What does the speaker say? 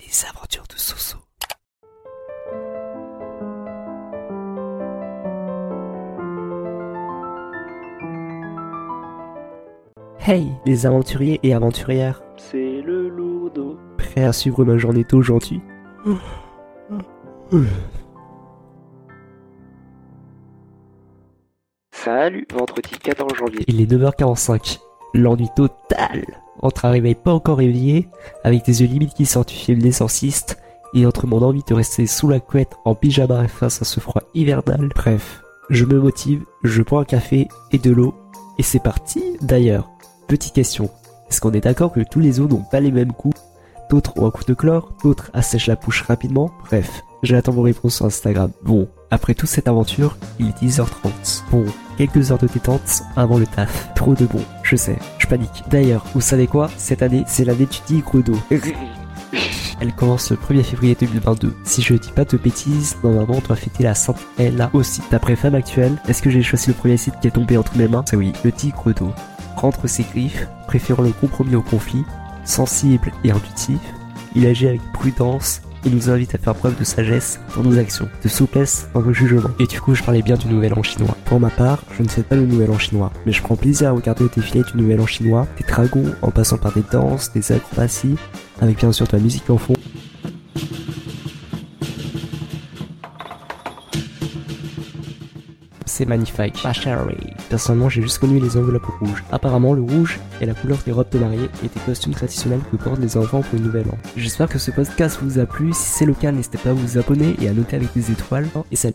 Les aventures de Soso. Hey, les aventuriers et aventurières. C'est le lourdeau. Prêt à suivre ma journée d'aujourd'hui Salut, vendredi 14 janvier. Il est 9h45. L'ennui total entre un réveil pas encore réveillé, avec tes yeux limites qui sortent du film L'Exorciste, et entre mon envie de rester sous la couette en pyjama face à ce froid hivernal. Bref, je me motive, je prends un café et de l'eau, et c'est parti. D'ailleurs, petite question, est-ce qu'on est d'accord que tous les os n'ont pas les mêmes coups? D'autres ont un coup de chlore, d'autres assèchent la bouche rapidement, bref, j'attends vos réponses sur Instagram. Bon, après toute cette aventure, il est 10h30. Bon, quelques heures de détente avant le taf. Trop de bon, je sais, je panique. D'ailleurs, vous savez quoi? Cette année, c'est l'année du tigre. Elle commence le 1er février 2022. Si je dis pas de bêtises, normalement on doit fêter la Sainte Ella aussi. D'après Femme Actuelle, est-ce que j'ai choisi le premier site qui est tombé entre mes mains? C'est oui, le tigre d'eau. Rentre ses griffes, préférant le compromis au conflit, sensible et intuitif, il agit avec prudence et nous invite à faire preuve de sagesse dans nos actions, de souplesse dans nos jugements. Et du coup, je parlais bien du Nouvel An chinois. Pour ma part, je ne fais pas le Nouvel An chinois, mais je prends plaisir à regarder le défilé du Nouvel An chinois, des dragons en passant par des danses, des acrobaties, avec bien sûr de la musique en fond. C'est magnifique. Personnellement, j'ai juste connu les enveloppes rouges. Apparemment, le rouge est la couleur des robes de mariée et des costumes traditionnels que portent les enfants pour le nouvel an. J'espère que ce podcast vous a plu. Si c'est le cas, n'hésitez pas à vous abonner et à noter avec des étoiles. Et salut.